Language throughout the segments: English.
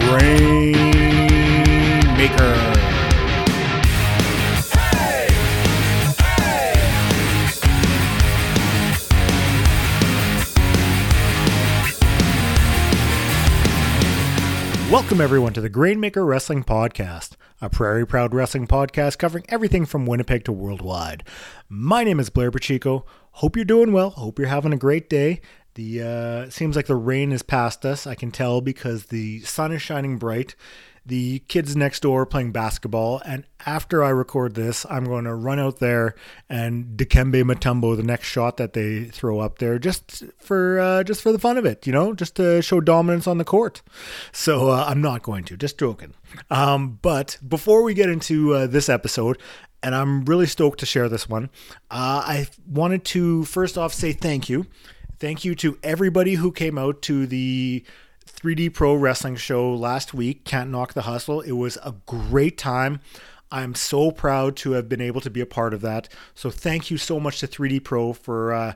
Grain Maker. Welcome, everyone, to the Grainmaker Wrestling Podcast, a Prairie Proud wrestling podcast covering everything from Winnipeg to worldwide. My name is Blair Pacheco. Hope you're doing well. Hope you're having a great day. The uh, seems like the rain has passed us. I can tell because the sun is shining bright. The kids next door playing basketball, and after I record this, I'm going to run out there and Dikembe Mutombo the next shot that they throw up there, just for uh, just for the fun of it, you know, just to show dominance on the court. So uh, I'm not going to, just joking. Um, but before we get into uh, this episode, and I'm really stoked to share this one. Uh, I wanted to first off say thank you. Thank you to everybody who came out to the 3D Pro Wrestling show last week, Can't Knock the Hustle. It was a great time. I'm so proud to have been able to be a part of that. So thank you so much to 3D Pro for uh,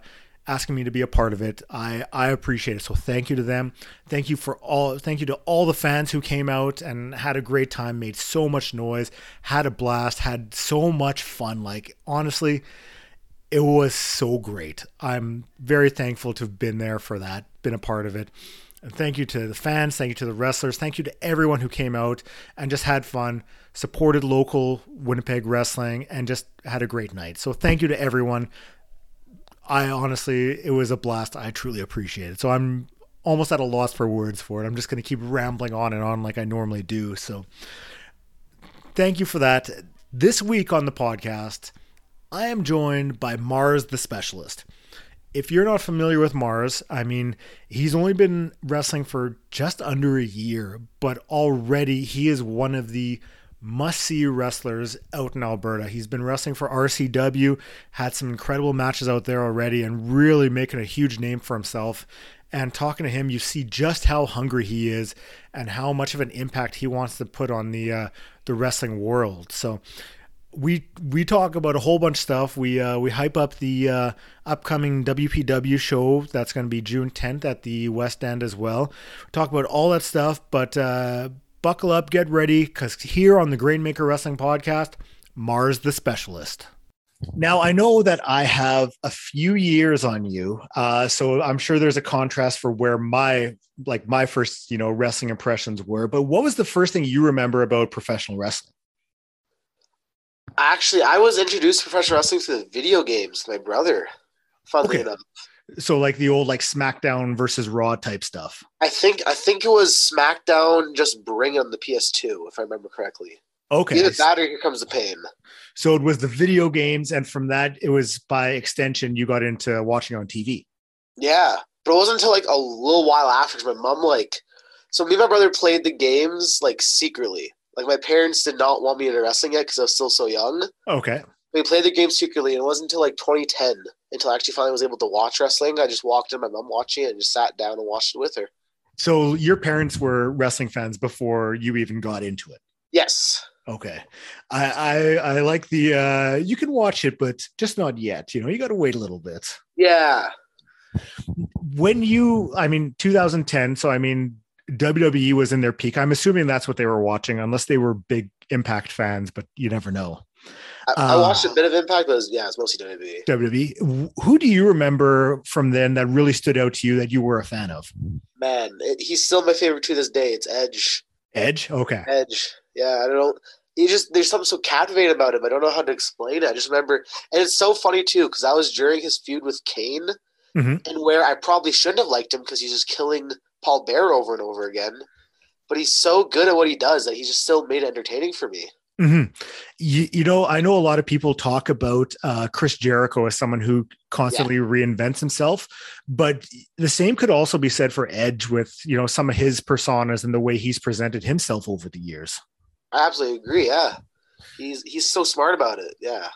asking me to be a part of it. I, I appreciate it. So thank you to them. Thank you for all thank you to all the fans who came out and had a great time, made so much noise, had a blast, had so much fun. Like honestly, it was so great. I'm very thankful to have been there for that, been a part of it. And thank you to the fans, thank you to the wrestlers, thank you to everyone who came out and just had fun, supported local Winnipeg wrestling, and just had a great night. So thank you to everyone. I honestly, it was a blast. I truly appreciate it. So I'm almost at a loss for words for it. I'm just going to keep rambling on and on like I normally do. So thank you for that. This week on the podcast, I am joined by Mars the Specialist. If you're not familiar with Mars, I mean, he's only been wrestling for just under a year, but already he is one of the must see wrestlers out in Alberta. He's been wrestling for RCW, had some incredible matches out there already, and really making a huge name for himself. And talking to him, you see just how hungry he is and how much of an impact he wants to put on the uh, the wrestling world. So we we talk about a whole bunch of stuff. We uh, we hype up the uh, upcoming WPW show that's going to be June 10th at the West End as well. We talk about all that stuff, but uh, buckle up, get ready, because here on the Grainmaker Wrestling Podcast, Mars the Specialist. Now I know that I have a few years on you, uh, so I'm sure there's a contrast for where my like my first you know wrestling impressions were. But what was the first thing you remember about professional wrestling? Actually, I was introduced to professional wrestling through the video games. My brother, funnily Okay. enough. So like the old like SmackDown versus Raw type stuff. I think I think it was SmackDown just bring on the PS2, if I remember correctly. Okay. Either that or Here Comes the Pain. So it was the video games, and from that, it was by extension you got into watching on TV. Yeah, but it wasn't until like a little while after my mom like. So me and my brother played the games like secretly. Like my parents did not want me into wrestling yet because I was still so young. Okay. We played the game secretly, and it wasn't until like 2010 until I actually finally was able to watch wrestling. I just walked in, my mom watching it, and just sat down and watched it with her. So your parents were wrestling fans before you even got into it. Yes. Okay. I I, I like the uh you can watch it, but just not yet. You know, you gotta wait a little bit. Yeah. When you I mean 2010, so I mean WWE was in their peak. I'm assuming that's what they were watching, unless they were big impact fans, but you never know. I, I Uh, watched a bit of Impact, but it was, yeah, it's mostly WWE. WWE. Who do you remember from then that really stood out to you that you were a fan of? Man, it, he's still my favorite to this day. It's Edge. Edge? Okay. Edge. Yeah, I don't know. He just there's something so captivating about him. I don't know how to explain it. I just remember, and it's so funny too because I was during his feud with Kane, Mhm. and where I probably shouldn't have liked him because he's just killing Paul Bearer over and over again. But he's so good at what he does that he just still made it entertaining for me. hmm You, you know, I know a lot of people talk about uh, Chris Jericho as someone who constantly reinvents himself, but the same could also be said for Edge with you know some of his personas and the way he's presented himself over the years. I absolutely agree. Yeah, he's he's so smart about it. Yeah.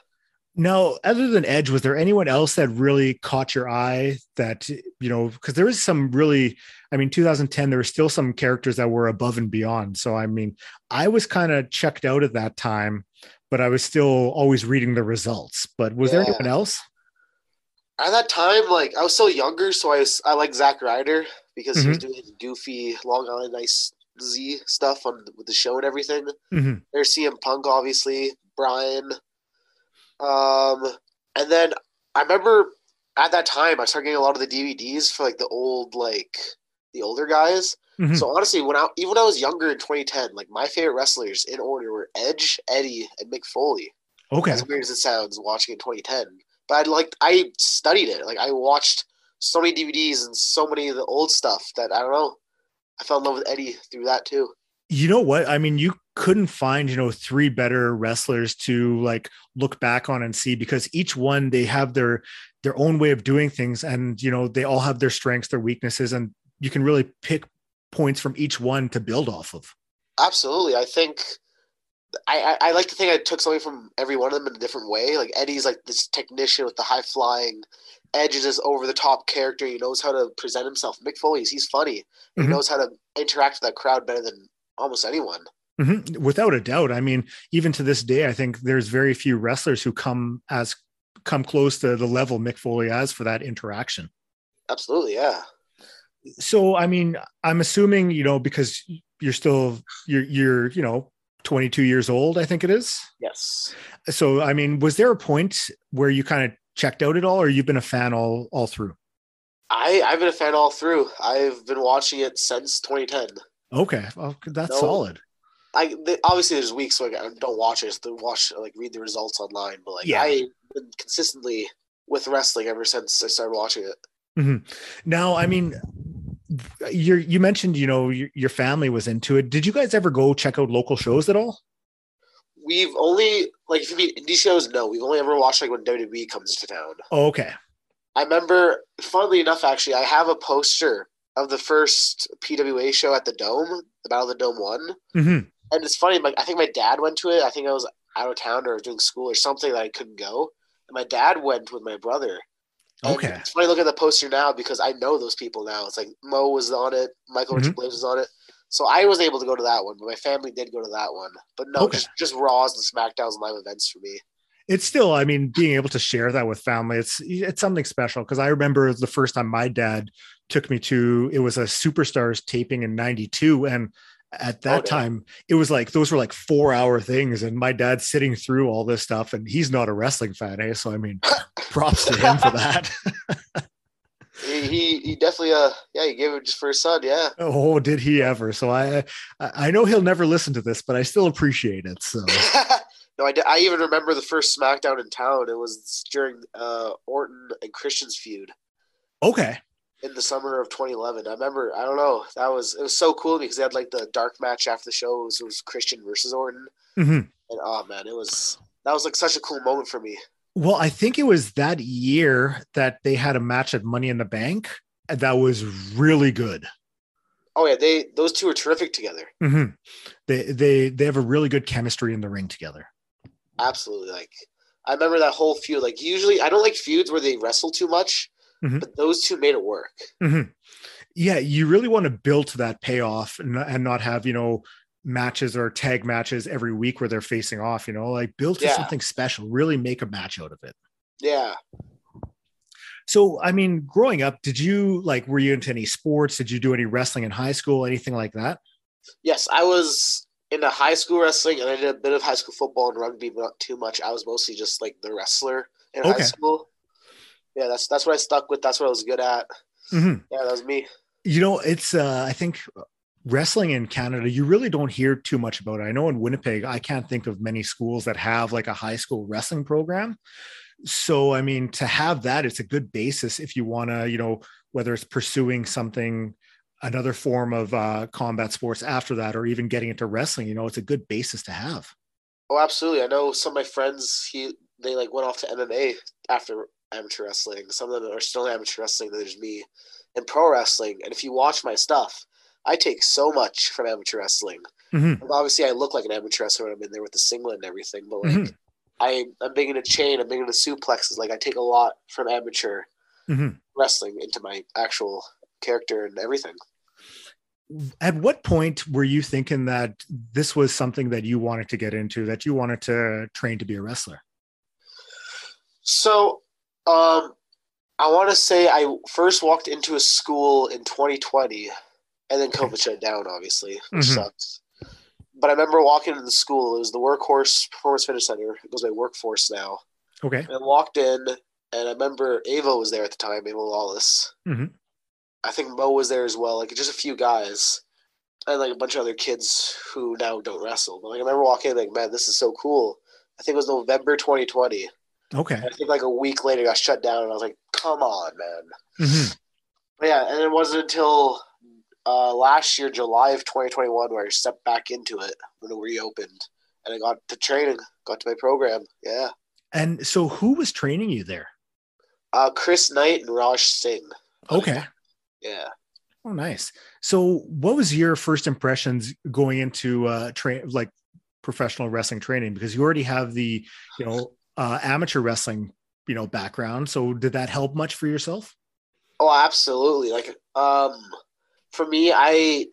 Now, other than Edge, was there anyone else that really caught your eye that, you know, because there is some really, I mean, 2010, there were still some characters that were above and beyond. So, I mean, I was kind of checked out at that time, but I was still always reading the results. But was there anyone else? At that time, like I was still younger, so I was, I like Zack Ryder because he was Mm-hmm. doing goofy Long Island Iced Z stuff on with the show and everything. hmm There's CM Punk, obviously, Bryan. Um, and then I remember at that time I started getting a lot of the DVDs for like the old like the older guys. Mhm. So honestly, when I even when I was younger in 2010, like my favorite wrestlers in order were Edge, Eddie, and Mick Foley. Okay. As weird as it sounds, watching it in 2010, but I like I studied it. Like I watched so many DVDs and so many of the old stuff that I don't know. I fell in love with Eddie through that too. You know what? I mean, you couldn't find, you know, three better wrestlers to like look back on and see because each one they have their their own way of doing things and you know, they all have their strengths, their weaknesses and you can really pick points from each one to build off of. Absolutely. I think I, I, I like to think I took something from every one of them in a different way. Like Eddie's like this technician with the high flying. Edge is this over the top character. He knows how to present himself. Mick Foley's he's funny. He Mhm. knows how to interact with that crowd better than almost anyone. Mhm. Without a doubt. I mean, even to this day, I think there's very few wrestlers who come as come close to the level Mick Foley has for that interaction. Absolutely, yeah. so i mean i'm assuming you know because you're still you're you're you know 22 years old i think it is Yes. so i mean was there a point where you kind of checked out at all or you've been a fan all all through I, I've been a fan all through. I've been watching it since 2010. okay well that's No. solid I the, obviously there's weeks where I don't watch it, just watch like read the results online. But like Yeah. I've been consistently with wrestling ever since I started watching it. now i mean you you mentioned you know your, your family was into it did you guys ever go check out local shows at all We've only like if you mean indie shows, no. We've only ever watched like when WWE comes to town. oh, okay I remember, funnily enough, actually, I have a poster of the first PWA show at the Dome, the Battle of the Dome one, hmm and it's funny. Like I think my dad went to it. I think I was out of town or doing school or something that I couldn't go, and my dad went with my brother. And okay It's funny looking at the poster now because I know those people now. It's like Mo was on it, Michael Mhm. Richard Blais was on it. So I was able to go to that one, but my family did go to that one. But no, Okay. just just Raws and SmackDowns and live events for me. it's still i mean being able to share that with family it's it's something special because i remember the first time my dad took me to it was a superstars taping in 92 and at that Oh, time it was like those were like four hour things and my dad's sitting through all this stuff and he's not a wrestling fan eh? so i mean props to him for that. He, he he definitely uh yeah he gave it just for his son yeah. Oh did he ever. So i i know he'll never listen to this but i still appreciate it so. No I, I even remember the first SmackDown in town. It was during uh Orton and Christian's feud. Okay in the summer of 2011 I remember I don't know that was it was so cool because they had like the dark match after the show it was, it was Christian versus Orton Mhm. and oh man it was that was like such a cool moment for me Well, I think it was that year that they had a match at Money in the Bank that was really good. oh yeah they those two are terrific together Mhm. They they they have a really good chemistry in the ring together. absolutely like I remember that whole feud like usually I don't like feuds where they wrestle too much Mhm. but those two made it work Mhm. Yeah, you really want to build to that payoff and, and not have you know matches or tag matches every week where they're facing off. You know, like build to Yeah. something special. Really make a match out of it. yeah So, I mean, growing up, did you like were you into any sports? Did you do any wrestling in high school? Anything like that? Yes, I was into high school wrestling and I did a bit of high school football and rugby, but not too much. I was mostly just like the wrestler in Okay. high school. Yeah, that's that's what I stuck with. That's what I was good at. Mhm. Yeah, that was me. you know it's uh i think wrestling in canada you really don't hear too much about it i know in winnipeg i can't think of many schools that have like a high school wrestling program so i mean to have that it's a good basis if you want to you know whether it's pursuing something another form of uh, combat sports after that or even getting into wrestling you know it's a good basis to have Oh, absolutely. I know some of my friends. He they like went off to MMA after amateur wrestling. Some of them are still in amateur wrestling. There's me in pro wrestling. And if you watch my stuff, I take so much from amateur wrestling. Mhm. Obviously, I look like an amateur wrestler when I'm in there with the singlet and everything. But like, Mhm. I I'm big into chain. I'm big into suplexes. Like I take a lot from amateur Mhm. wrestling into my actual character and everything. at what point were you thinking that this was something that you wanted to get into that you wanted to train to be a wrestler So, um, I want to say I first walked into a school in 2020, and then COVID shut down, obviously, which Mhm. sucks. But I remember walking into the school. It was the Workhorse Performance Fitness Center. It goes by Workforce now. Okay. And I walked in, and I remember Ava was there at the time, Ava Lawless. Mhm. I think Mo was there as well, like just a few guys, and like a bunch of other kids who now don't wrestle. But like I remember walking in, like, man, this is so cool. I think it was November 2020. Okay. I think like a week later, got shut down, and I was like, come on, man. Mhm. But yeah, and it wasn't until uh, last year, July of 2021, where I stepped back into it when it reopened, and I got to training, got to my program. Yeah, And so, who was training you there? uh, Chris Knight and Raj Singh. Okay. Yeah. Oh, nice. So, what was your first impressions going into uh, train like professional wrestling training? Because you already have the, you know, uh, amateur wrestling, you know, background. So, did that help much for yourself? Oh, absolutely. Like, um, for me, I,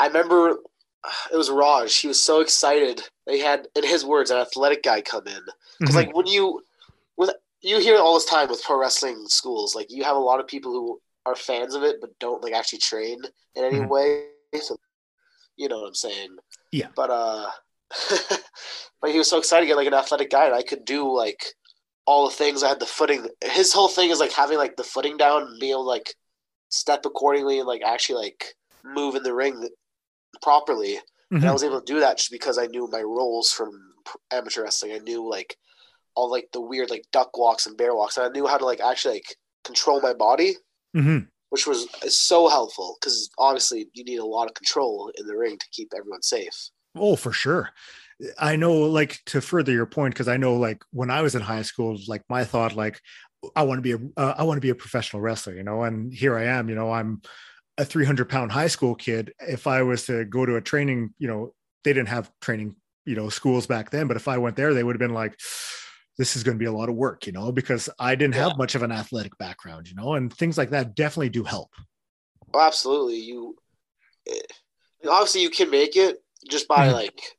I remember it was Raj. He was so excited. They had, in his words, an athletic guy come in. Because Mhm. like when you, with you hear it all this time with pro wrestling schools, like you have a lot of people who are fans of it but don't like actually train in any Mhm. way. So, you know what I'm saying? Yeah. But uh, but he was so excited to get like an athletic guy, and I could do like all the things. I had the footing. His whole thing is like having like the footing down and being able to like step accordingly and like actually like move in the ring properly. And I Mhm. was able to do that just because I knew my roles from amateur wrestling. I knew like all like the weird like duck walks and bear walks, and I knew how to like actually like control my body, Mhm. which was so helpful because obviously you need a lot of control in the ring to keep everyone safe. Oh, for sure. I know, like to further your point, because I know, like when I was in high school, like my thought, like I want to be a, uh, I want to be a professional wrestler, you know, and here I am, you know, I'm a 300 pound high school kid. If I was to go to a training, you know, they didn't have training, you know, schools back then, but if I went there, they would have been like, this is going to be a lot of work, you know, because I didn't Yeah. have much of an athletic background, you know, and things like that definitely do help. Oh, absolutely, you eh, obviously you can make it just by Mhm. like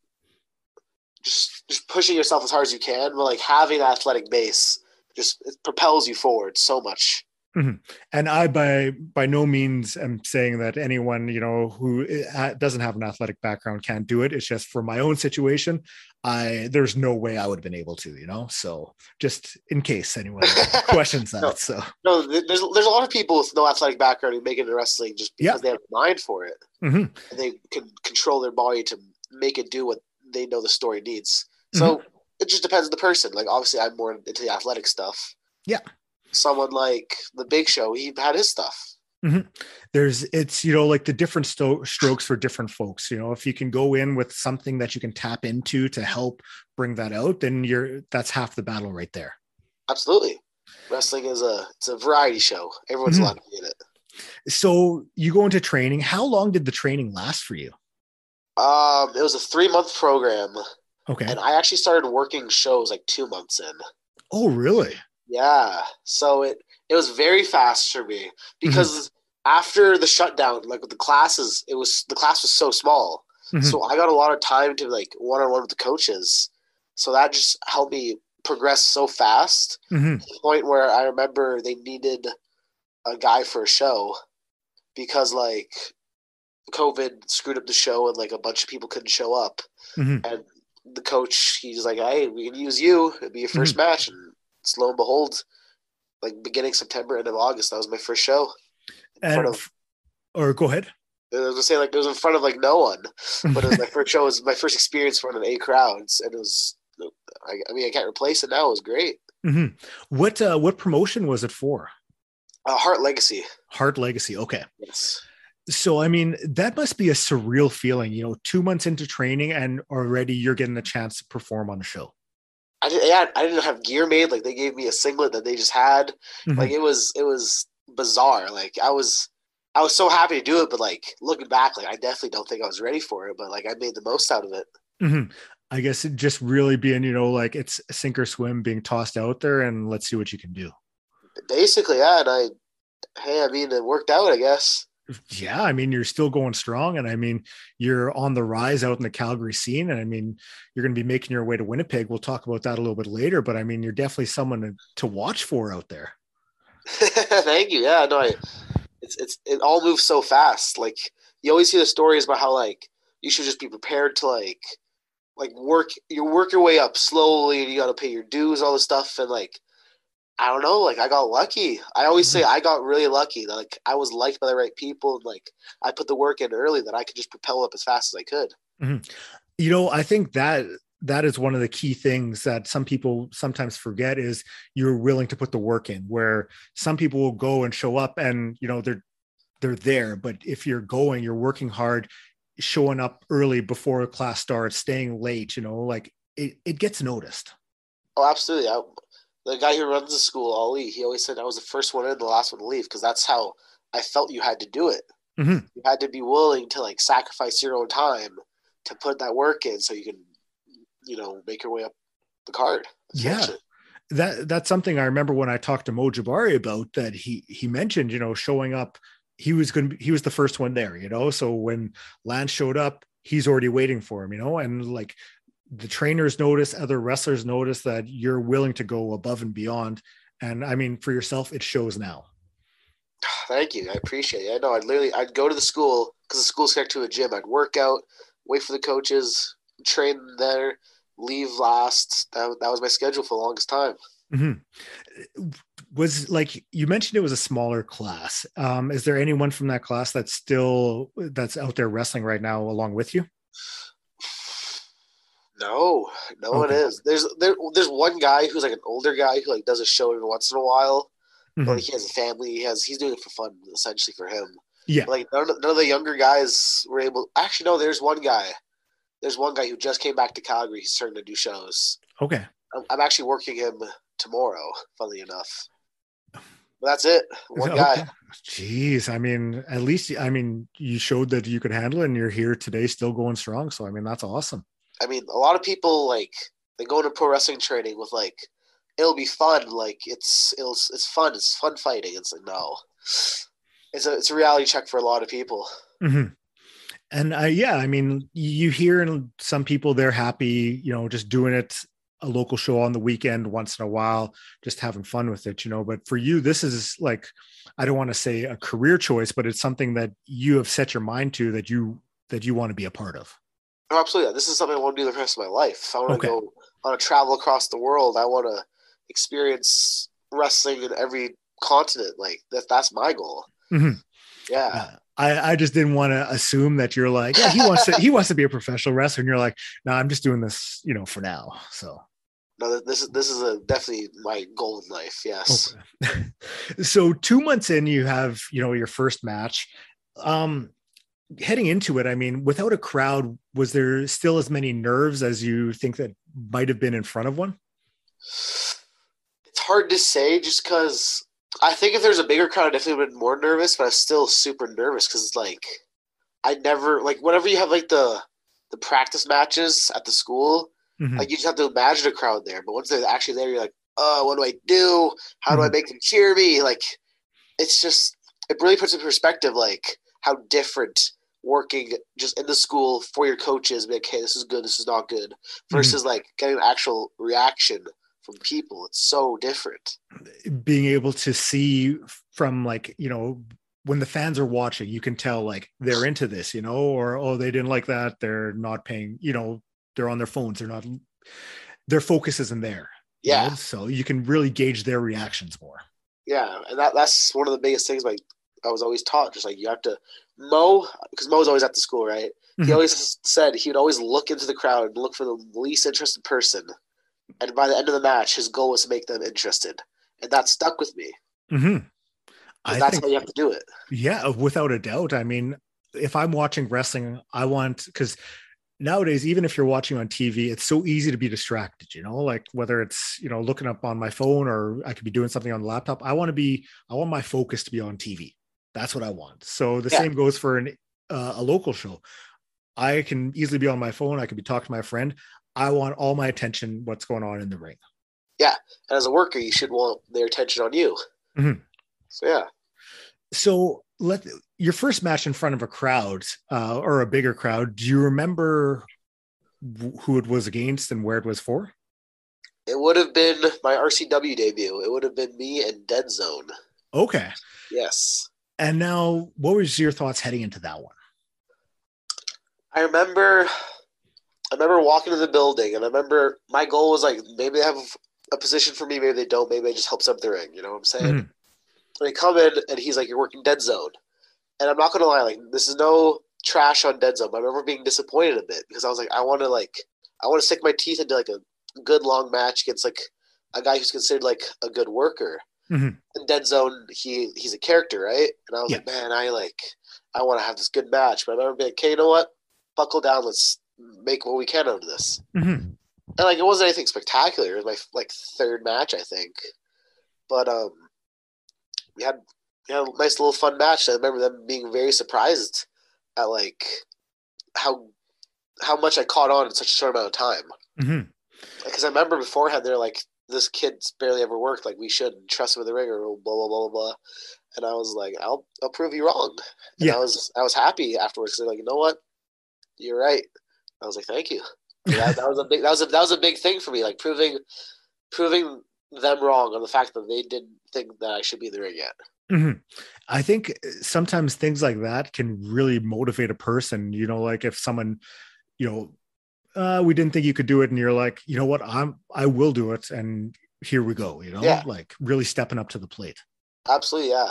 just just pushing yourself as hard as you can, but like having an athletic base just it propels you forward so much. And I by by no means am saying that anyone you know who uh, doesn't have an athletic background can't do it. It's just for my own situation, I there's no way I would have been able to, you know. So just in case anyone questions that, No. so No, there's there's a lot of people with no athletic background who make it in wrestling just because they have a mind for it Mhm. and they can control their body to make it do what they know the story needs. So it just depends on the person. Like obviously, I'm more into the athletic stuff. Yeah. Someone like the Big Show, he had his stuff. there's it's you know like the different sto- strokes for different folks. You know, if you can go in with something that you can tap into to help bring that out, then you're that's half the battle right there. Absolutely, wrestling is a it's a variety show. Everyone's Mhm. allowed to be in it. So you go into training. How long did the training last for you? Um, it was a three month program, Okay. and I actually started working shows like two months in. Oh, really? Yeah. So it it was very fast for me because after the shutdown, like with the classes, it was the class was so small. Mhm. So I got a lot of time to like one on one with the coaches. So that just helped me progress so fast Mhm. to the point where I remember they needed a guy for a show because like COVID screwed up the show and like a bunch of people couldn't show up. Mhm. And the coach, he's like, "Hey, we can use you. It'd be your 1st match." And lo and behold, like beginning September, end of August, that was my first show. And of, or go ahead. I was gonna say like it was in front of like no one, but it was my first show. It was my first experience in front of eight crowds, and it was. I, I mean, I can't replace it now. It was great. Mhm. What uh, what promotion was it for? Uh, Hart Legacy. Hart Legacy. Okay. Yes. So I mean, that must be a surreal feeling. You know, two months into training, and already you're getting a chance to perform on a show. I didn't. Yeah, I didn't have gear made. Like they gave me a singlet that they just had. Mhm. Like it was. It was bizarre. Like I was. I was so happy to do it, but like looking back, like I definitely don't think I was ready for it. But like I made the most out of it. Mhm. I guess it just really being, you know, like it's sink or swim, being tossed out there, and let's see what you can do. Basically, yeah. And I, hey, I mean, it worked out. I guess. Yeah, I mean, you're still going strong, and I mean, you're on the rise out in the Calgary scene, and I mean, you're going to be making your way to Winnipeg. We'll talk about that a little bit later, but I mean, you're definitely someone to, watch for out there. Thank you. Yeah, no, I, it's it's it all moves so fast. Like you always hear the stories about how like you should just be prepared to like like work you work your way up slowly and you got to pay your dues all this stuff and like i don't know like i got lucky. I always say mm-hmm. i got really lucky that like i was liked by the right people and like i put the work in early that i could just propel up as fast as i could. Mm-hmm. You know, I think that that is one of the key things that some people sometimes forget is you're willing to put the work in where some people will go and show up and you know they're they're there but if you're going you're working hard showing up early before class starts staying late you know like it, it gets noticed. Oh absolutely. I, the guy who runs the school ali he always said i was the first one in the last one to leave because that's how i felt you had to do it Mhm. you had to be willing to like sacrifice your own time to put that work in so you can you know make your way up the card Yeah. that that's something I remember when I talked to Mo Jabari about that he he mentioned, you know, showing up, he was going be, he was the first one there, you know. So when Lance showed up, he's already waiting for him, you know, and like the trainers notice, other wrestlers notice that you're willing to go above and beyond. And I mean, for yourself, it shows now. Thank you. I appreciate it. I know. I'd literally, I'd go to the school because the school's connected to a gym. I'd work out, wait for the coaches, train there, leave last. That, that was my schedule for the longest time. Mhm. Was like you mentioned, it was a smaller class. Um, is there anyone from that class that's still that's out there wrestling right now along with you? No, no one Okay. is. There's there, there's one guy who's like an older guy who like does a show every once in a while. Mhm. But he has a family. He has he's doing it for fun essentially for him. Yeah. Like none of, none of the younger guys were able. Actually, no. There's one guy. There's one guy who just came back to Calgary. He's starting to do shows. Okay. I'm, I'm actually working him tomorrow. Funnily enough. But that's it. One Okay. guy. Jeez, I mean, at least I mean, you showed that you could handle it, and you're here today, still going strong. So I mean, that's awesome. I mean, a lot of people like they go into pro wrestling training with like it'll be fun. Like it's it'll it's fun. It's fun fighting. It's like no. It's a it's a reality check for a lot of people. Mhm. And uh, yeah, I mean, you hear in some people they're happy, you know, just doing it a local show on the weekend once in a while, just having fun with it, you know. But for you, this is like, I don't want to say a career choice, but it's something that you have set your mind to that you that you want to be a part of. No, absolutely. This is something I want to do the rest of my life. I want to Okay. go on a travel across the world. I want to experience wrestling in every continent. Like that. That's my goal. Mhm. Yeah. Uh, I, I just didn't want to assume that you're like, yeah, he wants to he wants to be a professional wrestler, and you're like, no, I'm just doing this, you know, for now. So No, this is this is a, definitely my goal in life. Yes. Okay. so two months in, you have you know your first match. Um, heading into it, I mean, without a crowd, was there still as many nerves as you think that might have been in front of one? It's hard to say just because I think if there's a bigger crowd, I definitely would have been more nervous, but I was still super nervous because it's like I never like whenever you have like the the practice matches at the school, Mhm. like you just have to imagine a crowd there. But once they're actually there, you're like, oh, what do I do? How do I Mhm. make them cheer me? Like it's just it really puts in perspective like how different working just in the school for your coaches, be like, hey, this is good, this is not good, mm-hmm. versus like getting an actual reaction from people. It's so different. Being able to see from like you know when the fans are watching, you can tell like they're into this, you know, or oh they didn't like that, they're not paying, you know, they're on their phones, they're not, their focus isn't there. you Yeah. know? so you can really gauge their reactions more. Yeah, and that that's one of the biggest things. Like I was always taught, just like you have to Mo, because Mo was always at the school, right? He Mhm. always said he would always look into the crowd and look for the least interested person, and by the end of the match, his goal was to make them interested, and that stuck with me. hmm 'cause I that's think how you have to do it. Yeah, without a doubt. I mean, if I'm watching wrestling, I want because nowadays, even if you're watching on TV, it's so easy to be distracted, you know, like whether it's, you know, looking up on my phone or I could be doing something on the laptop. I want to be, I want my focus to be on TV. That's what I want. So the Yeah. same goes for an, uh, a local show. I can easily be on my phone. I can be talking to my friend. I want all my attention, what's going on in the ring. Yeah, and as a worker, you should want their attention on you. Mhm. So yeah, so let your first match in front of a crowd uh, or a bigger crowd do you remember who it was against and where it was for it would have been my RCW debut. It would have been me and Dead Zone. okay Yes. And now what was your thoughts heading into that one I remember, I remember walking to the building, and I remember my goal was like maybe they have a position for me, maybe they don't, maybe they just help up the ring. You know what I'm saying? Mhm. And I come in, and he's like, "You're working dead zone," and I'm not gonna lie, like this is no trash on dead zone. But I remember being disappointed a bit because I was like, I want to like, I want to stick my teeth into like a good long match against like a guy who's considered like a good worker. Mhm. In dead zone, he he's a character, right? And I was Yeah. like, man, I like, I want to have this good match. But I remember being, like, okay, you know what? Buckle down. Let's make what we can out of this. Mhm. And like, it wasn't anything spectacular. It was my like third match, I think. But um, we had we had a nice little fun match. I remember them being very surprised at like how how much I caught on in such a short amount of time. Because I remember beforehand they're like, "This kid's barely ever worked. Like we shouldn't trust him with the ring or blah blah blah blah blah." And I was like, "I'll I'll prove you wrong." And Yeah. I was I was happy afterwards. They're like, "You know what? You're right." I was like, "Thank you." that, that was a big that was a that was a big thing for me. Like proving proving them wrong on the fact that they didn't think that I should be in the ring yet. Mhm. I think uh, sometimes things like that can really motivate a person. You know, like if someone, you know, uh, we didn't think you could do it, and you're like, you know what, I'm, I will do it, and here we go. You know, Yeah. like really stepping up to the plate. Absolutely, yeah.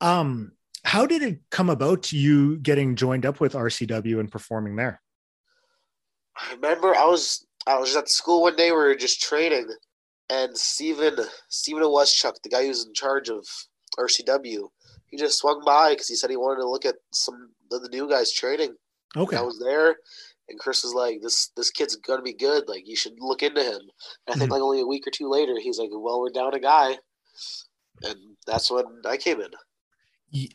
Um, how did it come about you getting joined up with RCW and performing there? I remember I was I was at school one day. We were just training, and Steven Steven Weschuk, the guy who's in charge of RCW, he just swung by because he said he wanted to look at some of the new guys training. Okay. I was there, and Chris was like, "This this kid's gonna be good. Like you should look into him." And I think Mhm. like only a week or two later, he's like, "Well, we're down a guy," and that's when I came in.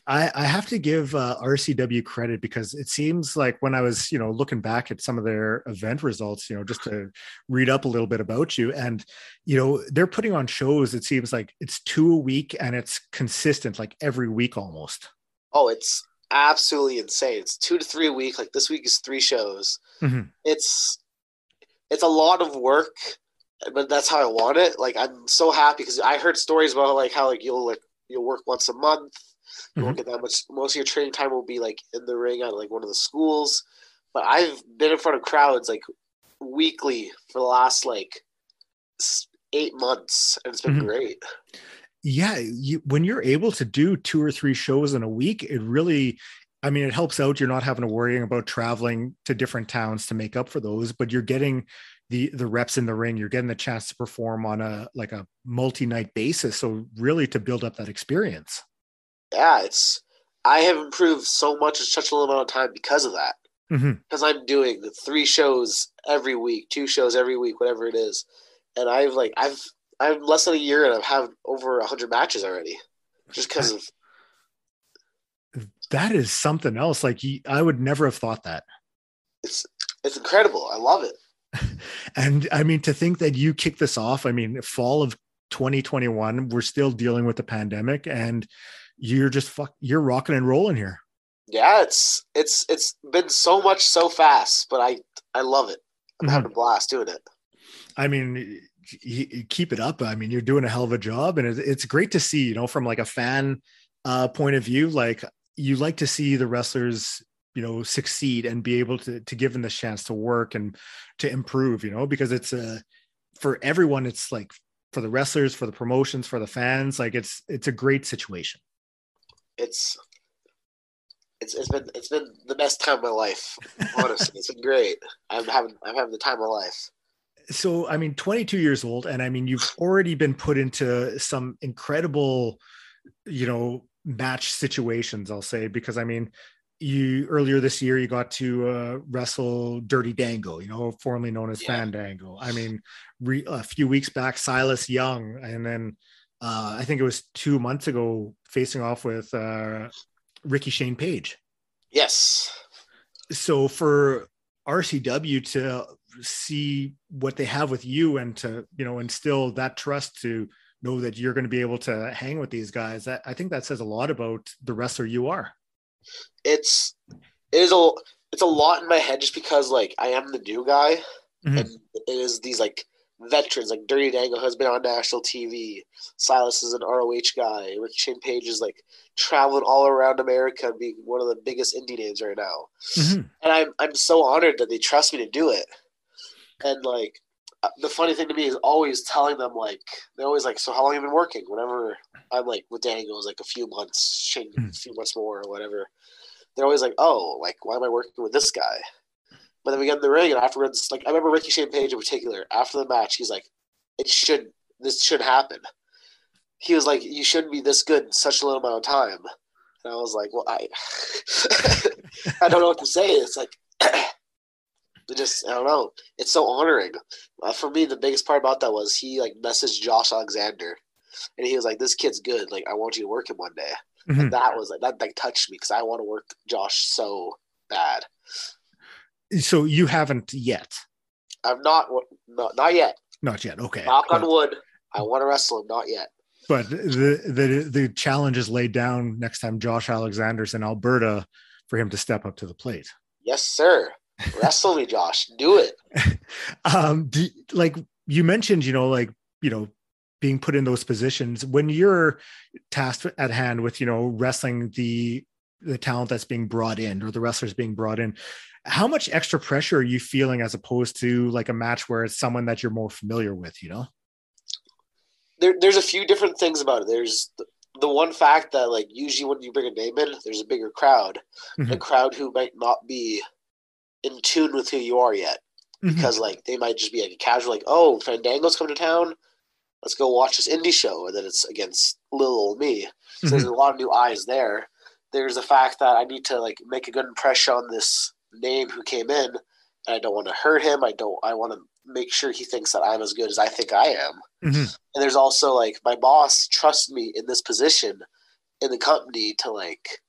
I, I have to give uh, RCW credit because it seems like when I was, you know, looking back at some of their event results, you know, just to read up a little bit about you, and you know, they're putting on shows. It seems like it's two a week and it's consistent, like every week almost. Oh, it's absolutely insane. It's two to three a week. Like this week is three shows. Mhm. It's it's a lot of work, but that's how I want it. Like I'm so happy because I heard stories about like how like you'll like you'll work once a month. You won't get that much. Most of your training time will be like in the ring at like one of the schools. But I've been in front of crowds like weekly for the last like eight months, and it's been Mhm. great. Yeah, you, when you're able to do two or three shows in a week, it really, I mean, it helps out. You're not having to worry about traveling to different towns to make up for those, but you're getting the the reps in the ring. You're getting the chance to perform on a like a multi night basis. So really, to build up that experience. Yeah, it's I have improved so much in such a little amount of time because of that. Mm-hmm. Because I'm doing three shows every week, two shows every week, whatever it is, and I've like I've I'm less than a year and I've had over hundred matches already, just because of That is something else. Like I would never have thought that. it's it's incredible. I love it. And I mean, to think that you kicked this off, I mean, fall of 2021, we're still dealing with the pandemic and you're just fuck, you're rocking and rolling here. Yeah, it's it's it's been so much so fast, but I I love it. I'm Mhm. having a blast doing it. I mean, keep it up. I mean, you're doing a hell of a job, and it's, great to see. You know, from like a fan uh, point of view, like you like to see the wrestlers, you know, succeed and be able to to give them the chance to work and to improve. You know, because it's a for everyone. It's like for the wrestlers, for the promotions, for the fans. Like it's it's a great situation. It's it's it's been it's been the best time of my life. Honestly, it's been great. I'm having I'm having the time of my life. So I mean, 22 years old, and I mean, you've already been put into some incredible, you know, match situations. I'll say because I mean, you earlier this year you got to uh, wrestle Dirty Dango, you know, formerly known as Yeah. Fandango. I mean, re- a few weeks back, Silas Young, and then uh, I think it was two months ago, facing off with uh, Ricky Shane Page Yes. so for RCW to see what they have with you and to you know instill that trust to know that you're going to be able to hang with these guys that I think that says a lot about the wrestler you are. it's it is a it's a lot in my head just because like I am the new guy Mhm. and it is these like veterans like Dirty Dango has been on national TV. Silas is an ROH guy. Ricky Shane Page is like traveling all around America, being one of the biggest indie names right now. Mm-hmm. And I'm I'm so honored that they trust me to do it. And like uh, the funny thing to me is always telling them like they're always like, so how long have you been working? Whenever I'm like with Dango, it's like a few months, Shane, a few months more or whatever. They're always like, oh, like why am I working with this guy? But then we get in the ring, and afterwards, like I remember Ricky Shane Page in particular. After the match, he's like, "It should, this should happen." He was like, "You shouldn't be this good in such a little amount of time." And I was like, "Well, I, I don't know what to say." It's like, it just, I don't know. It's so honoring. Uh, for me, the biggest part about that was he like messaged Josh Alexander, and he was like, "This kid's good. Like, I want you to work him one day." Mhm. And that was like that like touched me because I want to work Josh so bad. So you haven't yet, I'm not, not, not yet. not yet. Okay. Knock on But- wood. I want to wrestle him. Not yet. but the the the challenge is laid down next time Josh Alexander's in Alberta for him to step up to the plate. Yes, sir. Wrestle me, Josh. Do it. Um, do, like you mentioned, you know, like you know, being put in those positions when you're tasked at hand with you know wrestling the the talent that's being brought in or the wrestlers being brought in. How much extra pressure are you feeling as opposed to like a match where it's someone that you're more familiar with? You know. There, there's a few different things about it. There's the, the one fact that like usually when you bring a name in, there's a bigger crowd, a Mhm. crowd who might not be in tune with who you are yet, Mhm. because like they might just be like a casual, like, oh, Fandango's coming to town. Let's go watch this indie show, and then it's against little old me. So there's a lot of new eyes there. There's the fact that I need to like make a good impression on this name who came in. And I don't want to hurt him. I don't. I want to make sure he thinks that I'm as good as I think I am. Mhm. And there's also like my boss trusts me in this position in the company to like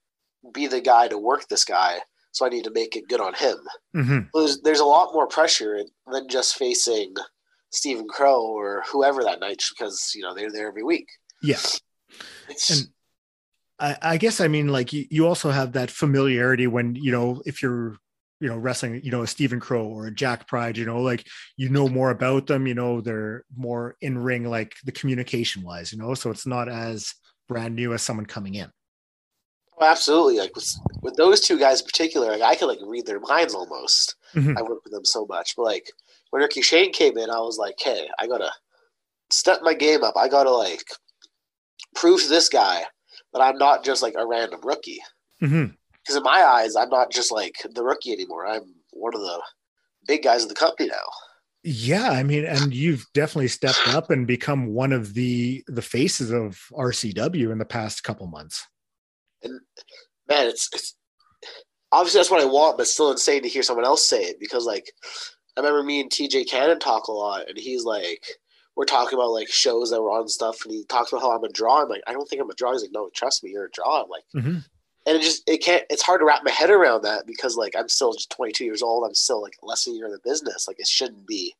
be the guy to work this guy. So I need to make it good on him. Mhm. There's there's a lot more pressure than just facing Stephen Crow or whoever that night because you know they're there every week. Yeah. It's, And I, I guess I mean like you, you also have that familiarity when you know if you're you know wrestling you know a Stephen Crow or a Jack Pride you know like you know more about them you know they're more in ring like the communication wise you know so it's not as brand new as someone coming in Oh, absolutely. Like with, with those two guys in particular, like I could like read their minds almost. Mhm. I work with them so much. But like when Ricky Shane came in, I was like, hey, I gotta step my game up. I gotta like prove to this guy that I'm not just like a random rookie. Because in my eyes, I'm not just like the rookie anymore. I'm one of the big guys of the company now. yeah I mean and you've definitely stepped up and become one of the the faces of RCW in the past couple months man, it's, it's obviously that's what I want, but still insane to hear someone else say it because like I remember me and TJ Cannon talk a lot, and he's like, we're talking about like shows that were on stuff, and he talks about how I'm a draw. I'm like, I don't think I'm a draw. He's like, no, trust me, you're a draw. I'm like, Mhm. and it just it can't. It's hard to wrap my head around that because like I'm still just 22 years old. I'm still like less than a year in the business. Like it shouldn't be.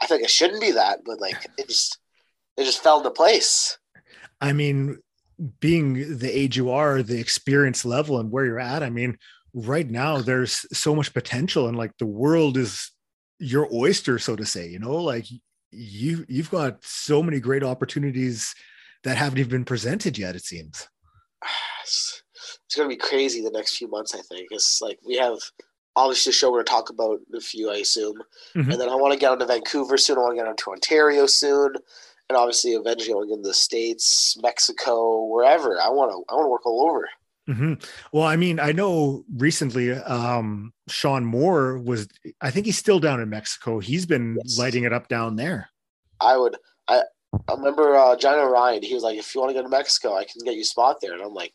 I think it shouldn't be that, but like it just it just fell into place. I mean, being the age you are, the experience level, and where you're at, I mean, right now there's so much potential, and like the world is your oyster, so to say. You know, like you you've got so many great opportunities that haven't even been presented yet. It seems. it's, to be crazy the next few months. I think it's like we have obviously a show we're going to talk about in a few, I assume, Mhm. and then I want to get on to Vancouver soon. I want to get on to Ontario soon, and obviously eventually I want to the states, Mexico, wherever. I want to. I want to work all over. hmm Well, I mean, I know recently um, Sean Moore was, I think he's still down in Mexico. He's been Yes. lighting it up down there. I would. I I remember uh, John Ryan. He was like, "If you want to go to Mexico, I can get you a spot there." And I'm like,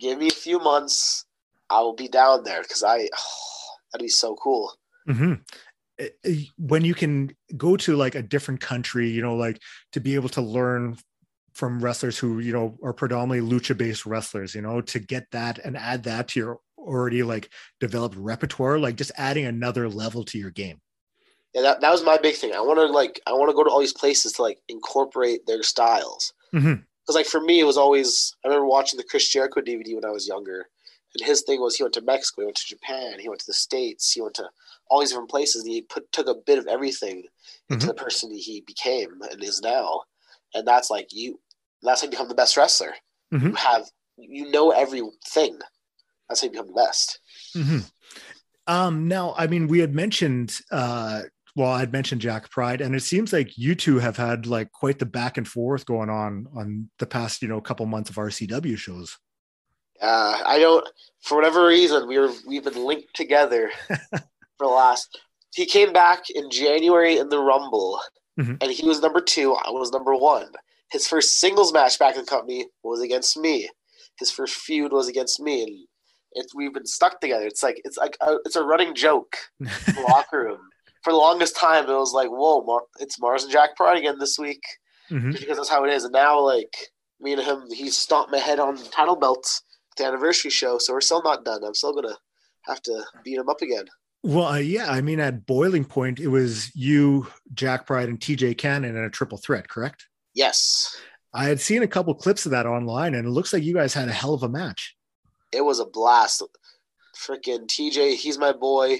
"Give me a few months, I will be down there because I that'd be so cool." hmm Eh, eh, when you can go to like a different country, you know, like to be able to learn from wrestlers who, you know, are predominantly lucha based wrestlers, you know, to get that and add that to your already like developed repertoire, like just adding another level to your game. Yeah, that, that was my big thing. I want to like I want to go to all these places to like incorporate their styles. Mm-hmm. Because like for me, it was always I remember watching the Chris Jericho DVD when I was younger, And his thing was he went to Mexico, he went to Japan, he went to the States, he went to all these different places. And he put took a bit of everything into Mhm. the person he became and is now. And that's like you. That's how you become the best wrestler. You Mhm. have you know everything. That's how you become the best. hmm Um, now, I mean, we had mentioned, uh, well, I'd mentioned Jack Pride, and it seems like you two have had like quite the back and forth going on on the past, you know, couple months of RCW shows. Uh, I don't. For whatever reason, we were we've been linked together for the last. He came back in January in the Rumble, Mhm. and he was number two. I was number one. His first singles match back in the company was against me. His first feud was against me, and it's we've been stuck together. It's like it's like a, it's a running joke in the locker room. For the longest time, it was like, "Whoa, Mar- it's Mars and Jack Pride again this week," Mhm. because that's how it is. And now, like me and him, he stomped my head on title belts the anniversary show, so we're still not done. I'm still gonna have to beat him up again. Well, uh, yeah, I mean, at boiling point, it was you, Jack Pride, and TJ Cannon in a triple threat, correct? Yes, I had seen a couple clips of that online, and it looks like you guys had a hell of a match. it was a blast. Freaking TJ, he's my boy.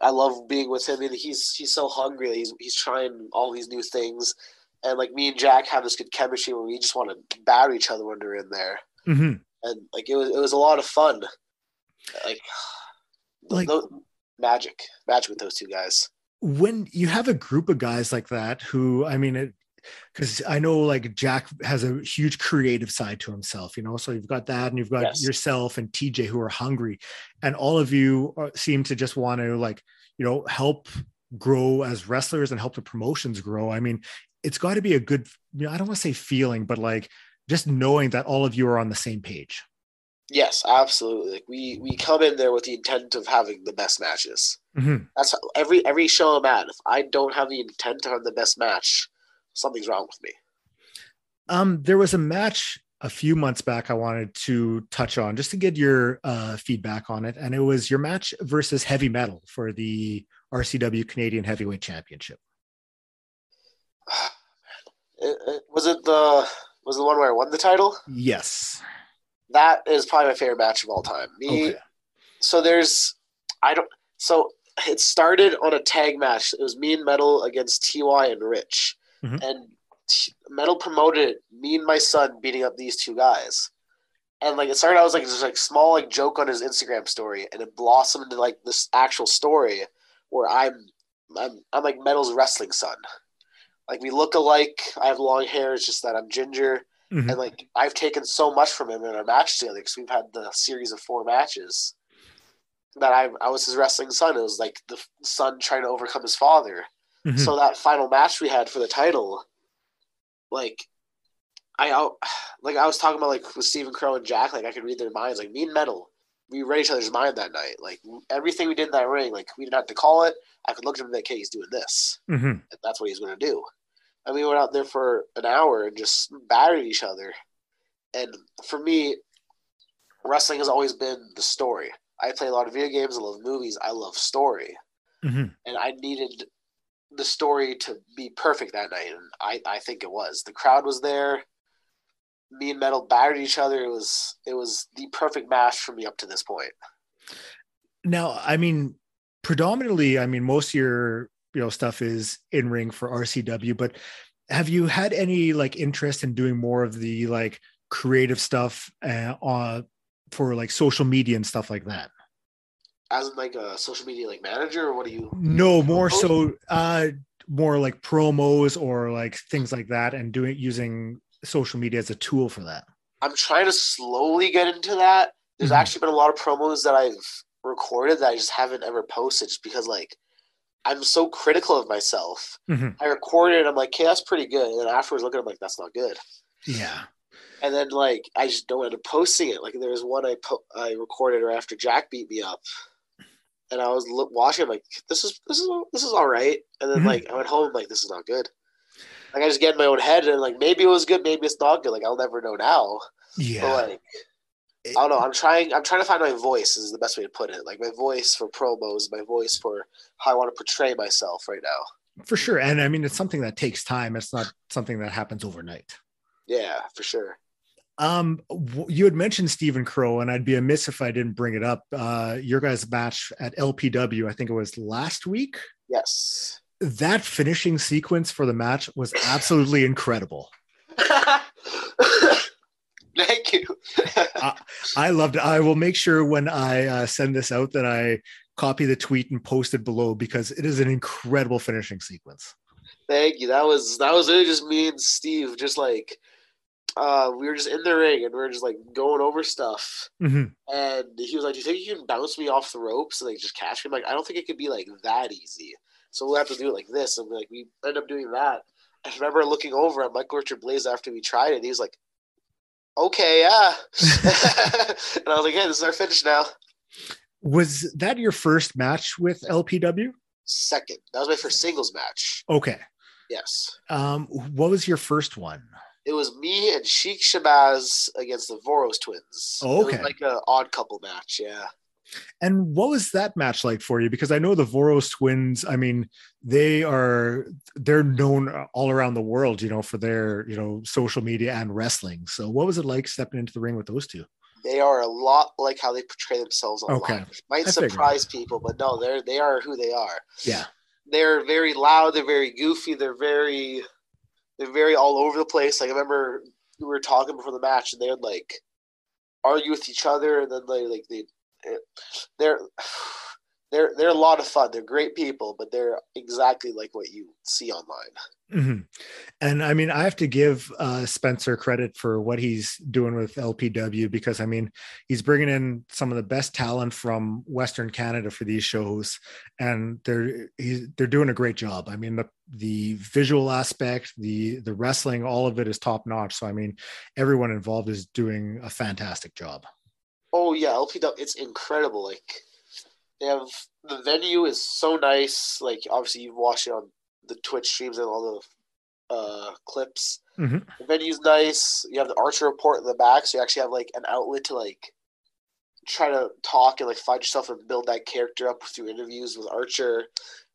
I love being with him, and he's he's so hungry. He's he's trying all these new things, and like me and Jack have this good chemistry where we just want to batter each other when we're in there, hmm and like it was it was a lot of fun. Like, Like- tho- magic, magic with those two guys. when you have a group of guys like that who i mean it because i know like jack has a huge creative side to himself you know so you've got that and you've got Yes. yourself and tj who are hungry and all of you are, seem to just want to like you know help grow as wrestlers and help the promotions grow i mean it's got to be a good you know i don't want to say feeling but like just knowing that all of you are on the same page Yes, absolutely. Like we we come in there with the intent of having the best matches. Mhm. That's how, every every show I'm at. If I don't have the intent to have the best match, something's wrong with me. Um, there was a match a few months back I wanted to touch on just to get your uh, feedback on it, and it was your match versus Heavy Metal for the RCW Canadian Heavyweight Championship. It, it, was it the was the one where I won the title? Yes. That is probably my favorite match of all time. Me. Okay. So there's I don't. So it started on a tag match. It was me and Metal against Ty and Rich, Mhm. and T- Metal promoted it, me and my son beating up these two guys. And like it started, I was like just like small like joke on his Instagram story, and it blossomed into like this actual story where I'm I'm I'm like Metal's wrestling son. Like we look alike. I have long hair. It's just that I'm ginger, Mhm. and like I've taken so much from him in our match together because we've had the series of four matches. That I I was his wrestling son. It was like the son trying to overcome his father. Mhm. So that final match we had for the title, like I out like I was talking about like with Stephen Crow and Jack, like I could read their minds. Like me and Metal, we read each other's mind that night. Like everything we did in that ring, like we didn't have to call it. I could look at him and be like, "Hey, he's doing this. Mhm. And that's what he's going to do." And we went out there for an hour and just battered each other. And for me, wrestling has always been the story. I play a lot of video games. I love movies. I love story Mhm. and I needed the story to be perfect that night, and I, I think it was. The crowd was there. Me and Metal battered each other. It was it was the perfect match for me up to this point. Now, I mean, predominantly, I mean, most of your you know stuff is in ring for RCW, but have you had any like interest in doing more of the like creative stuff uh, on for like social media and stuff like that? As like a social media like manager, or what do you? No, more so uh more like promos or like things like that and doing using social media as a tool for that. I'm trying to slowly get into that. There's Mhm. actually been a lot of promos that I've recorded that I just haven't ever posted, just because like I'm so critical of myself. Mhm. I recorded it. And I'm like, okay, that's pretty good, and then afterwards, look at it, I'm like, that's not good. Yeah. and then like I just don't end up posting it. Like there was one I po- I recorded right after Jack beat me up, and I was lo- watching. I'm like, this is this is this is all right. And then Mhm. like I went home, I'm like this is not good. Like I just get in my own head, and like maybe it was good, maybe it's not good. Like I'll never know now. Yeah. But like I don't know. I'm trying. I'm trying to find my voice. Is the best way to put it. Like my voice for promos, my voice for how I want to portray myself right now. for sure. And I mean it's something that takes time. It's not something that happens overnight. Yeah, for sure. Um, you had mentioned Stephen Crow, and I'd be amiss if I didn't bring it up. Uh, your guys' match at LPW, I think it was last week. Yes. That finishing sequence for the match was absolutely incredible. Thank you. I loved it. I will make sure when I uh, send this out that I copy the tweet and post it below because it is an incredible finishing sequence. Thank you. That was that was really just me and Steve, just like uh, we were just in the ring and we were just like going over stuff. Mhm. And he was like, "Do you think you can bounce me off the ropes and like just catch me?" I'm like, "I don't think it could be like that easy." So we'll have to do it like this, and like we end up doing that. I remember looking over at Michael Richard Blais after we tried it. And he was like, "Okay, yeah," and I was like, "Hey, this is our finish now." Was that your first match with LPW? Second, that was my first singles match. Okay. Yes. Um, what was your first one? It was me and Sheik Shabazz against the Voros twins. Oh, It was okay. like an odd couple match, yeah. And what was that match like for you? Because I know the Voros twins, I mean, they are they're known all around the world, you know, for their, you know, social media and wrestling. So what was it like stepping into the ring with those two? They are a lot like how they portray themselves online. Okay. Might I figured. surprise people, but no, they're they are who they are. Yeah. They're very loud, they're very goofy, they're very they're very all over the place. Like I remember we were talking before the match and they would like argue with each other and then they like they they're they're they're a lot of fun. They're great people, but they're exactly like what you see online. Mhm. And I mean, I have to give uh, Spencer credit for what he's doing with LPW because I mean, he's bringing in some of the best talent from Western Canada for these shows, and they're they're doing a great job. I mean, the the visual aspect, the the wrestling, all of it is top notch. So I mean, everyone involved is doing a fantastic job. Oh yeah, LPW, it's incredible. Like they have the venue is so nice. Like obviously you've watched it on the Twitch streams and all the uh, clips. Mhm. The venue's nice. You have the Archer report in the back, so you actually have like an outlet to like try to talk and like find yourself and build that character up through interviews with Archer.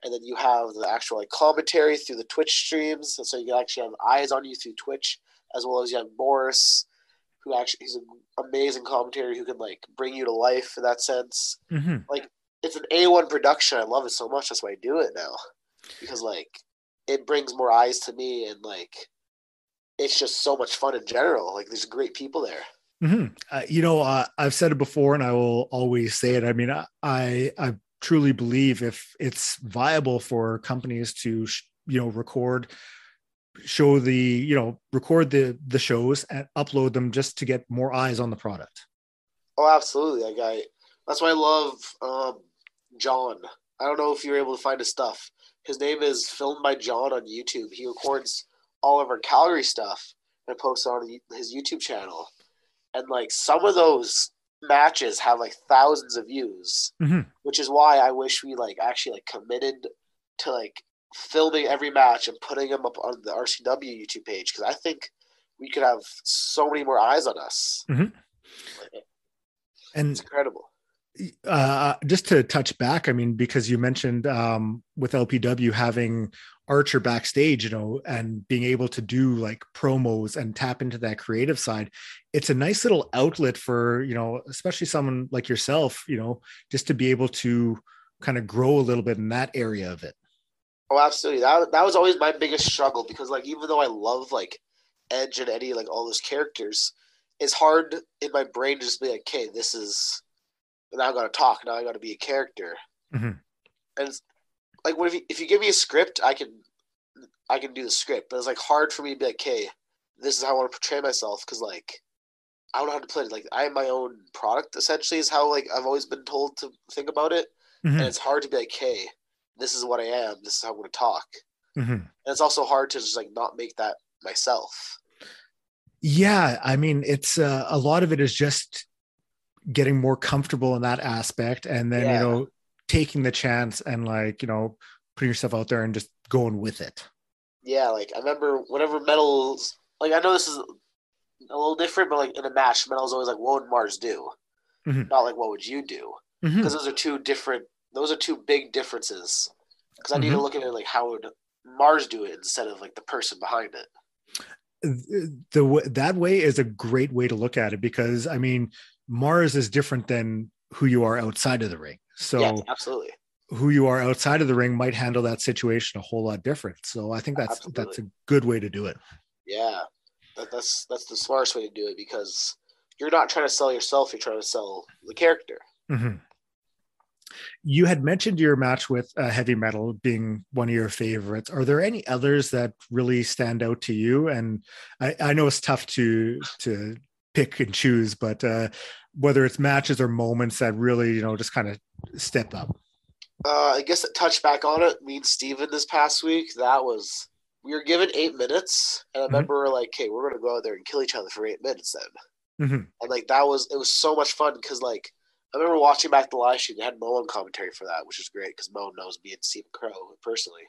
And then you have the actual like commentary through the Twitch streams, and so you can actually have eyes on you through Twitch, as well as you have Boris, who actually he's an amazing commentator who can like bring you to life in that sense. Mhm. It's an A1 production. I love it so much. That's why I do it now. Because like it brings more eyes to me and like it's just so much fun in general. Like there's great people there. hmm Uh, you know, uh, I've said it before, and I will always say it. I mean, I I, I truly believe if it's viable for companies to sh- you know record, show the you know record the the shows and upload them just to get more eyes on the product. Oh, absolutely. I that's why I love um John. I don't know if you're able to find his stuff. His name is Filmed by John on YouTube. He records all of our Calgary stuff and posts on his YouTube channel. And like some of those matches have like thousands of views, Mhm. which is why I wish we like actually like committed to like filming every match and putting them up on the RCW YouTube page because I think we could have so many more eyes on us. Mhm. And It's incredible. uh, just to touch back, I mean, because you mentioned um, with LPW having Archer backstage, you know, and being able to do like promos and tap into that creative side, it's a nice little outlet for, you know, especially someone like yourself, you know, just to be able to kind of grow a little bit in that area of it. Oh, absolutely. That that was always my biggest struggle because like even though I love like Edge and Eddie, like all those characters, it's hard in my brain to just be like, okay, this is now I gotta talk, now I gotta be a character. Mhm. And like what if you if you give me a script, I can I can do the script, but it's like hard for me to be like, okay, this is how I want to portray myself because like I don't know how to play it. Like I am my own product essentially is how like I've always been told to think about it. Mhm. And it's hard to be like, hey, this is what I am, this is how I'm gonna talk. Mhm. And it's also hard to just like not make that myself. Yeah, I mean, it's uh, a lot of it is just getting more comfortable in that aspect, and then you know taking the chance and like you know putting yourself out there and just going with it. Yeah, like I remember whenever metals like I know this is a little different, but like in a match, metal's always like, what would Mars do? Mhm. Not like what would you do? Mhm. Because those are two different those are two big differences. Because I need to Mhm. look at it like how would Mars do it instead of like the person behind it. the that way is a great way to look at it because I mean Mars is different than who you are outside of the ring. So yeah, absolutely. Who you are outside of the ring might handle that situation a whole lot different. So I think that's absolutely. that's a good way to do it. Yeah, that, that's that's the smartest way to do it because you're not trying to sell yourself; you're trying to sell the character. Mm-hmm. You had mentioned your match with uh, Heavy Metal being one of your favorites. Are there any others that really stand out to you? And I, I know it's tough to to pick and choose, but uh, whether it's matches or moments that really you know just kind of step up. Uh, I guess touch back on it. Me and Steven this past week, that was we were given eight minutes, and I mm-hmm. remember like, "Okay, we're gonna go out there and kill each other for eight minutes then." Mm-hmm. And like that was it was so much fun because like I remember watching back the live stream. They had Mo on commentary for that, which is great because Mo knows me and Steve Crow personally.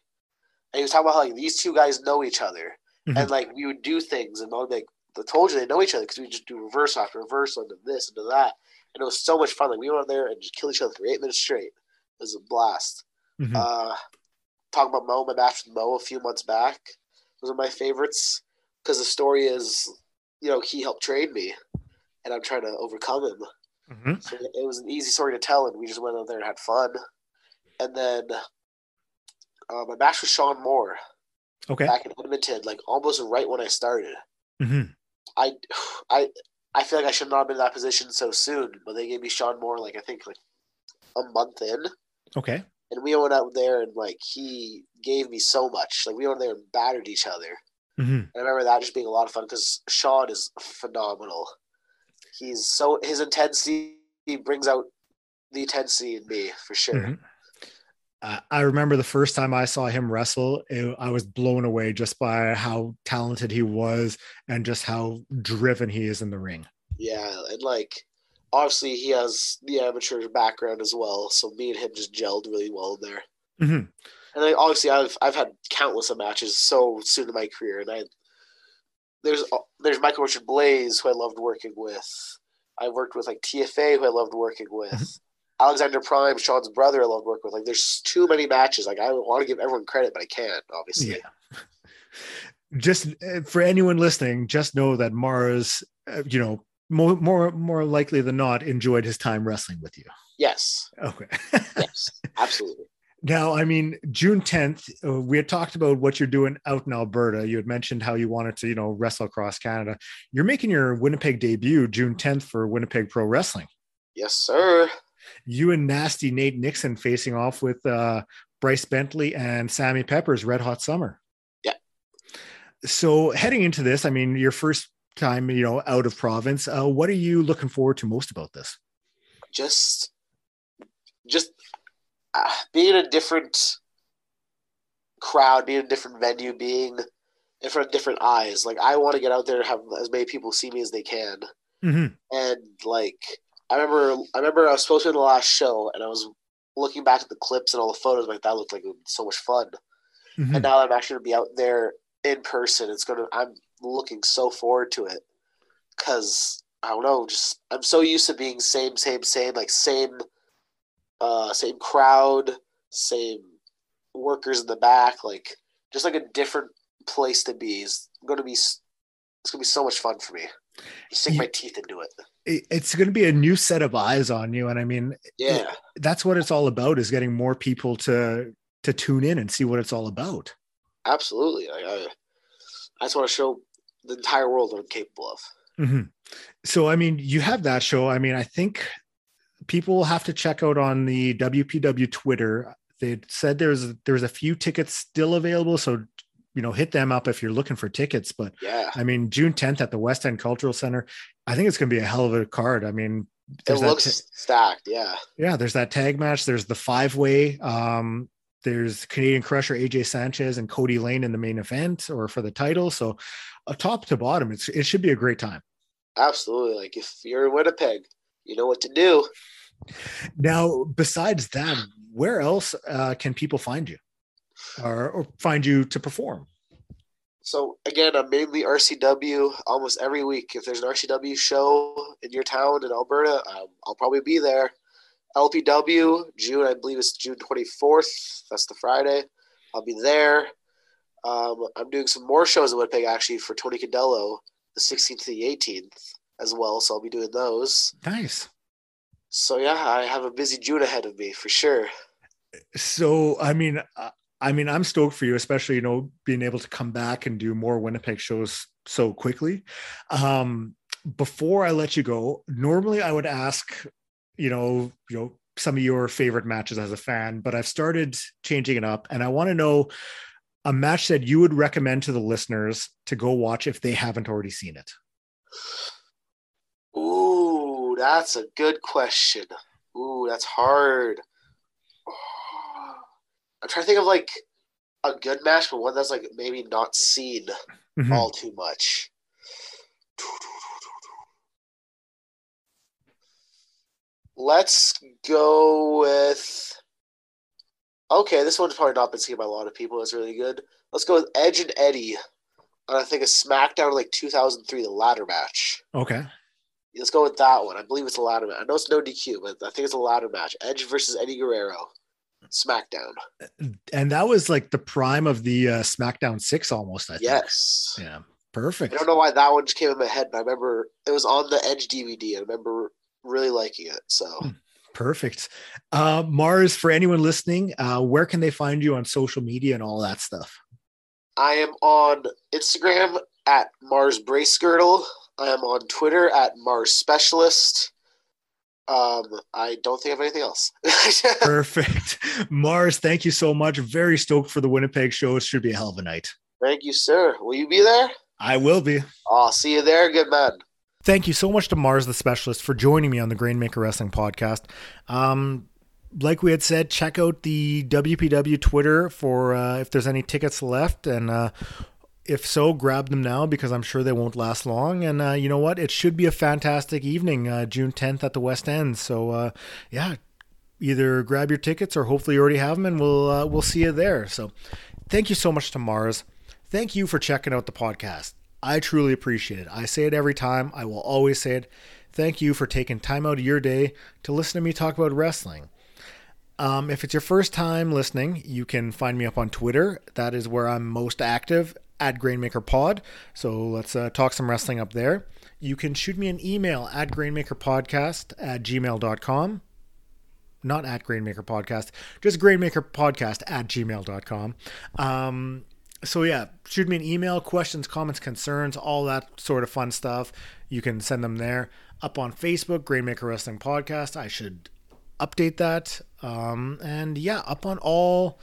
And he was talking about how like these two guys know each other, mm-hmm. and like we would do things, and Mo would like, "I told you they know each other because we just do reverse after reverse into this into that." And it was so much fun. Like we went there and just kill each other for eight minutes straight. It was a blast. Mm-hmm. Uh, talking about Mo, my match with Mo a few months back was one of my favorites because the story is, you know, he helped train me, and I'm trying to overcome him Mm-hmm. So it was an easy story to tell, and we just went out there and had fun. And then uh, my match with Sean Moore. Okay. Back in Edmonton, like almost right when I started. Mm-hmm. I, I, I feel like I should not have been in that position so soon, but they gave me Sean Moore like I think like a month in. Okay. And we went out there and like he gave me so much. Like we went there and battered each other. Mm-hmm. And I remember that just being a lot of fun because Sean is phenomenal he's so his intensity brings out the intensity in me for sure. Mm-hmm. Uh, I remember the first time I saw him wrestle, it, I was blown away just by how talented he was and just how driven he is in the ring. Yeah, and like obviously he has the amateur background as well, so me and him just gelled really well there. Mm-hmm. And I, obviously, I've I've had countless of matches so soon in my career, and I there's there's Michael Richard Blais who I loved working with. I worked with like TFA who I loved working with. Mm-hmm. Alexander Prime, Sean's brother, I loved working with. Like there's too many matches. Like I want to give everyone credit, but I can't, obviously. Yeah. just uh, for anyone listening, just know that Mars, uh, you know, more more more likely than not, enjoyed his time wrestling with you. Yes. Okay. yes, absolutely. Now, I mean, June 10th, uh, we had talked about what you're doing out in Alberta. You had mentioned how you wanted to, you know, wrestle across Canada. You're making your Winnipeg debut June 10th for Winnipeg Pro Wrestling. Yes, sir. You and Nasty Nate Nixon facing off with uh, Bryce Bentley and Sammy Pepper's Red Hot Summer. Yeah. So heading into this, I mean, your first time, you know, out of province. Uh, what are you looking forward to most about this? Just, just uh, being a different crowd, being a different venue, being in front of different eyes. Like I want to get out there and have as many people see me as they can. Mm-hmm. And like I remember, I remember I was supposed to be in the last show, and I was looking back at the clips and all the photos. Like that looked like it would be so much fun. Mm-hmm. And now I'm actually gonna be out there in person. It's gonna. I'm looking so forward to it because I don't know. Just I'm so used to being same, same, same, like same uh, same crowd, same workers in the back, like just like a different place to be. Is going to be it's going to be so much fun for me. sink my teeth into it. It's going to be a new set of eyes on you, and I mean, yeah, it, that's what it's all about: is getting more people to to tune in and see what it's all about. Absolutely, I, I, I just want to show the entire world what I'm capable of. Mm-hmm. So, I mean, you have that show. I mean, I think people will have to check out on the WPW Twitter. They said there's there's a few tickets still available, so you know hit them up if you're looking for tickets. But yeah, I mean June 10th at the West End Cultural Center, I think it's going to be a hell of a card. I mean, it looks t- stacked. Yeah, yeah. There's that tag match. There's the five way. Um, there's Canadian Crusher AJ Sanchez and Cody Lane in the main event or for the title. So, uh, top to bottom, it's it should be a great time. Absolutely. Like if you're in Winnipeg, you know what to do. Now, besides that, where else uh, can people find you or, or, find you to perform? So again, I'm mainly RCW almost every week. If there's an RCW show in your town in Alberta, um, I'll probably be there. LPW June, I believe it's June 24th. That's the Friday. I'll be there. Um, I'm doing some more shows in Winnipeg actually for Tony Condello, the 16th to the 18th as well. So I'll be doing those. Nice. So yeah, I have a busy June ahead of me for sure. So I mean, I mean, I'm stoked for you, especially you know being able to come back and do more Winnipeg shows so quickly. Um, before I let you go, normally I would ask, you know, you know, some of your favorite matches as a fan, but I've started changing it up, and I want to know a match that you would recommend to the listeners to go watch if they haven't already seen it. Ooh, that's a good question. Ooh, that's hard. I'm trying to think of like a good match, but one that's like maybe not seen mm-hmm. all too much. Let's go with. Okay, this one's probably not been seen by a lot of people. It's really good. Let's go with Edge and Eddie. And I think a SmackDown like 2003, the ladder match. Okay. Let's go with that one. I believe it's a ladder match. I know it's no DQ, but I think it's a ladder match. Edge versus Eddie Guerrero, SmackDown. And that was like the prime of the uh, SmackDown six, almost. I think. Yes. Yeah. Perfect. I don't know why that one just came in my head, but I remember it was on the Edge DVD. I remember really liking it. So. Hmm. Perfect. Uh, Mars, for anyone listening, uh, where can they find you on social media and all that stuff? I am on Instagram at Mars Brace Girdle. I am on Twitter at Mars Specialist. Um, I don't think I have anything else. Perfect. Mars, thank you so much. Very stoked for the Winnipeg show. It should be a hell of a night. Thank you, sir. Will you be there? I will be. I'll see you there. Good man. Thank you so much to Mars the Specialist for joining me on the Grainmaker Wrestling podcast. Um, like we had said, check out the WPW Twitter for uh, if there's any tickets left, and uh, if so, grab them now because I'm sure they won't last long. And uh, you know what? It should be a fantastic evening, uh, June 10th at the West End. So uh, yeah, either grab your tickets or hopefully you already have them, and we'll uh, we'll see you there. So thank you so much to Mars. Thank you for checking out the podcast. I truly appreciate it. I say it every time. I will always say it. Thank you for taking time out of your day to listen to me talk about wrestling. Um, if it's your first time listening, you can find me up on Twitter. That is where I'm most active at Grainmaker Pod. So let's uh, talk some wrestling up there. You can shoot me an email at grainmakerpodcast at gmail.com. Not at Grainmaker Podcast, just Grainmaker Podcast at gmail.com. Um, so yeah, shoot me an email, questions, comments, concerns, all that sort of fun stuff. You can send them there. Up on Facebook, Grainmaker Wrestling Podcast. I should update that. Um, and yeah, up on all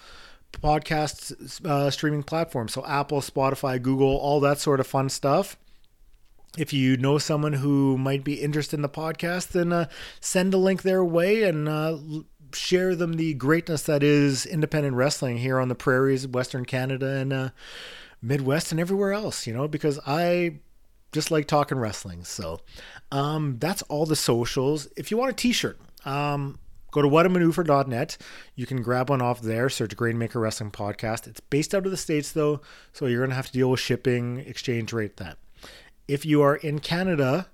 podcast uh, streaming platforms. So Apple, Spotify, Google, all that sort of fun stuff. If you know someone who might be interested in the podcast, then uh, send a link their way and uh, share them the greatness that is independent wrestling here on the prairies, Western Canada, and uh, Midwest, and everywhere else. You know, because I just like talking wrestling. So um, that's all the socials. If you want a T-shirt, um, Go to whatamaneuver.net. You can grab one off there. Search Grainmaker Wrestling Podcast. It's based out of the States, though, so you're going to have to deal with shipping, exchange rate, that. If you are in Canada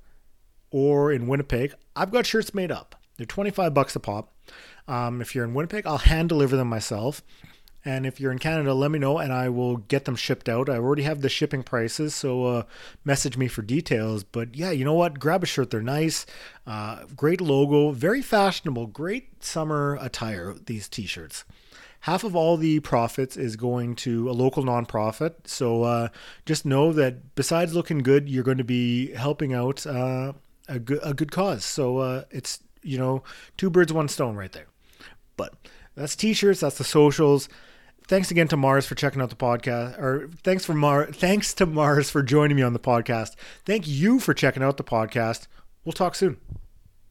or in Winnipeg, I've got shirts made up. They're 25 bucks a pop. Um, if you're in Winnipeg, I'll hand deliver them myself. And if you're in Canada, let me know and I will get them shipped out. I already have the shipping prices, so uh, message me for details. But yeah, you know what? Grab a shirt. They're nice. Uh, great logo. Very fashionable. Great summer attire, these t shirts. Half of all the profits is going to a local nonprofit. So uh, just know that besides looking good, you're going to be helping out uh, a, good, a good cause. So uh, it's, you know, two birds, one stone right there. But that's t shirts, that's the socials thanks again to Mars for checking out the podcast. Or thanks for Mar thanks to Mars for joining me on the podcast. Thank you for checking out the podcast. We'll talk soon.